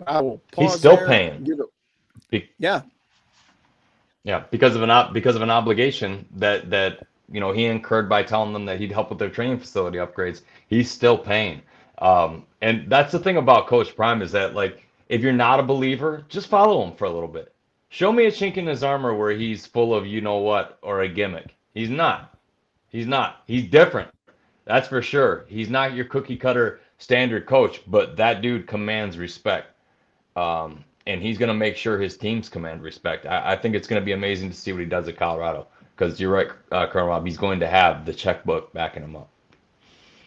I will. pause. He's still paying. Be- yeah. Yeah, because of an because of an obligation that that you know he incurred by telling them that he'd help with their training facility upgrades. He's still paying. Um, and that's the thing about Coach Prime is that like if you're not a believer, just follow him for a little bit. Show me a chink in his armor where he's full of you know what or a gimmick. He's not. He's not. He's different. That's for sure. He's not your cookie cutter standard coach, but that dude commands respect. Um, and he's going to make sure his teams command respect. I, I think it's going to be amazing to see what he does at Colorado because you're right, uh, Colonel Rob. He's going to have the checkbook backing him up.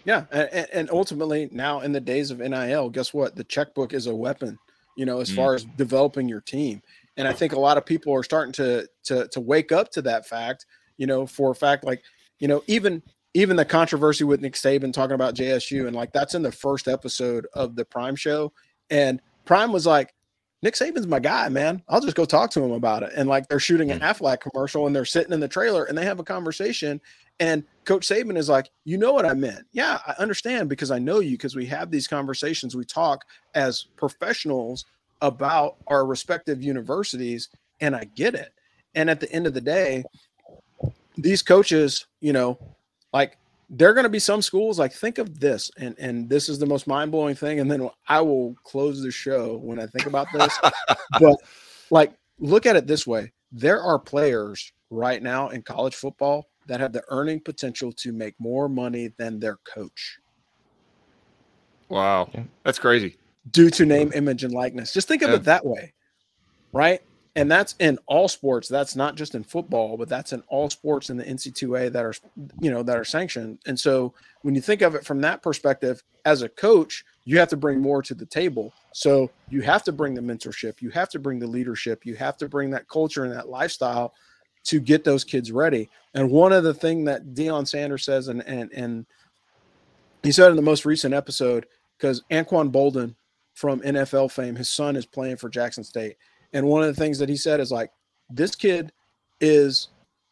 Yeah, and, and ultimately, now in the days of NIL, guess what? The checkbook is a weapon. You know, as mm. far as developing your team, and I think a lot of people are starting to to to wake up to that fact. You know, for a fact, like you know, even even the controversy with Nick Saban talking about JSU, and like that's in the first episode of the Prime show, and Prime was like, Nick Saban's my guy, man. I'll just go talk to him about it. And like they're shooting an hmm. Aflac commercial and they're sitting in the trailer and they have a conversation. And Coach Saban is like, you know what I meant? Yeah, I understand because I know you because we have these conversations. We talk as professionals about our respective universities, and I get it. And at the end of the day, these coaches, you know, like there are going to be some schools like think of this and and this is the most mind-blowing thing and then i will close the show when i think about this. But like look at it this way there are players right now in college football that have the earning potential to make more money than their coach. Wow. That's crazy. Due to name image and likeness. Just think of yeah. it that way right and that's in all sports. That's not just in football but that's in all sports in the nc2a that are you know that are sanctioned. And so when you think of it from that perspective as a coach you have to bring more to the table. So you have to bring the mentorship. You have to bring the leadership. You have to bring that culture and that lifestyle to get those kids ready. And one of the thing that Deion Sanders says and and and he said in the most recent episode because Anquan Boldin from NFL fame his son is playing for Jackson State and one of the things that he said is like, this kid is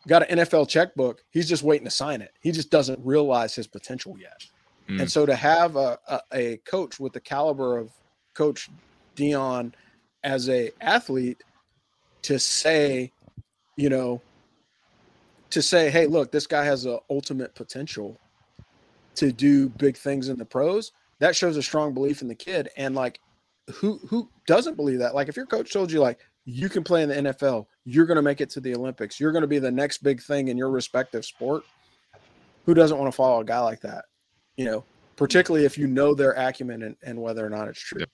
got an NFL checkbook. He's just waiting to sign it. He just doesn't realize his potential yet. Mm. And so to have a, a, a, coach with the caliber of Coach Deion as a athlete to say, you know, to say, hey, look, this guy has a ultimate potential to do big things in the pros. That shows a strong belief in the kid. And like who who doesn't believe that? Like if your coach told you like you can play in the NFL, you're going to make it to the Olympics, you're going to be the next big thing in your respective sport. Who doesn't want to follow a guy like that? You know, particularly if you know their acumen and, and whether or not it's true.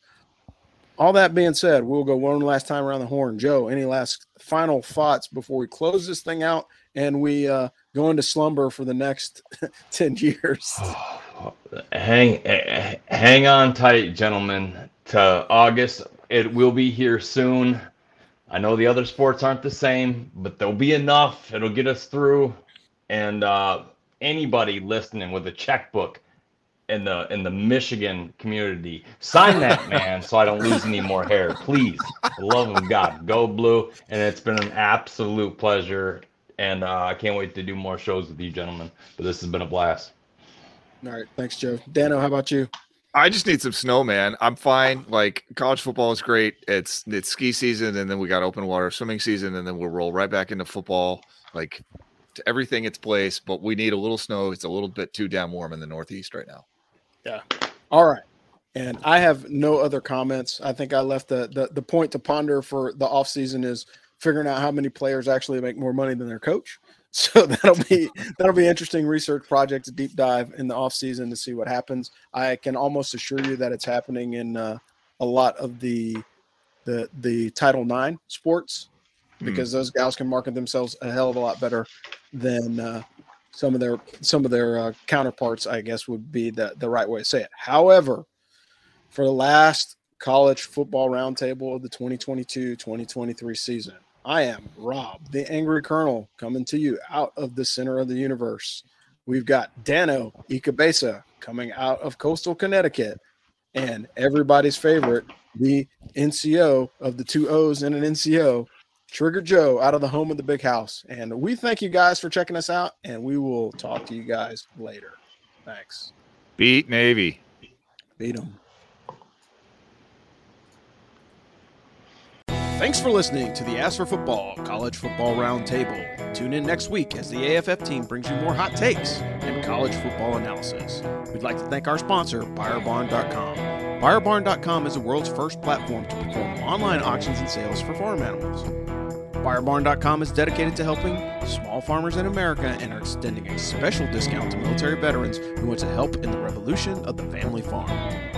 All that being said, we'll go one last time around the horn. Joe, any last final thoughts before we close this thing out and we uh, go into slumber for the next 10 years? hang hang on tight, gentlemen to August. It will be here soon. I know the other sports aren't the same, but there'll be enough. It'll get us through. And uh, anybody listening with a checkbook in the in the Michigan community, sign that man so I don't lose any more hair, please. Love of God, go blue. And it's been an absolute pleasure. And uh, I can't wait to do more shows with you, gentlemen. But this has been a blast. All right, thanks, Joe. Dano, how about you? I just need some snow, man. I'm fine. Like college football is great. It's it's ski season, and then we got open water swimming season, and then we'll roll right back into football. Like to everything its place, but we need a little snow. It's a little bit too damn warm in the Northeast right now. Yeah. All right. And I have no other comments. I think I left the the, the point to ponder for the offseason is figuring out how many players actually make more money than their coach. So that'll be that'll be interesting research project, a deep dive in the off season to see what happens. I can almost assure you that it's happening in uh, a lot of the the the Title IX sports hmm. because mm. those gals can market themselves a hell of a lot better than uh, some of their some of their uh, counterparts. I guess would be the the right way to say it. However, for the last college football roundtable of the 2022-2023 season I am Rob, the Angry Colonel, coming to you out of the center of the universe. We've got Dano Ikabesa coming out of coastal Connecticut, and everybody's favorite, the NCO of the two O's and an NCO, Trigger Joe, out of the home of the big house. And we thank you guys for checking us out, and we will talk to you guys later. Thanks. Beat Navy. Beat them. Thanks for listening to the Ask for Football College Football Roundtable. Tune in next week as the AFF team brings you more hot takes and college football analysis. We'd like to thank our sponsor, ByreBarn.com. ByreBarn.com is the world's first platform to perform online auctions and sales for farm animals. ByreBarn.com is dedicated to helping small farmers in America and are extending a special discount to military veterans who want to help in the revolution of the family farm.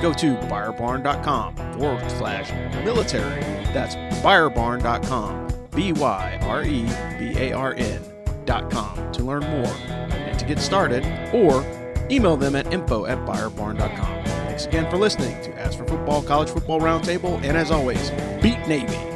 Go to byrebarn.com forward slash military. That's byrebarn.com, B Y R E B A R N.com to learn more and to get started, or email them at info at byrebarn.com. Thanks again for listening to Ask for Football College Football Roundtable, and as always, beat Navy.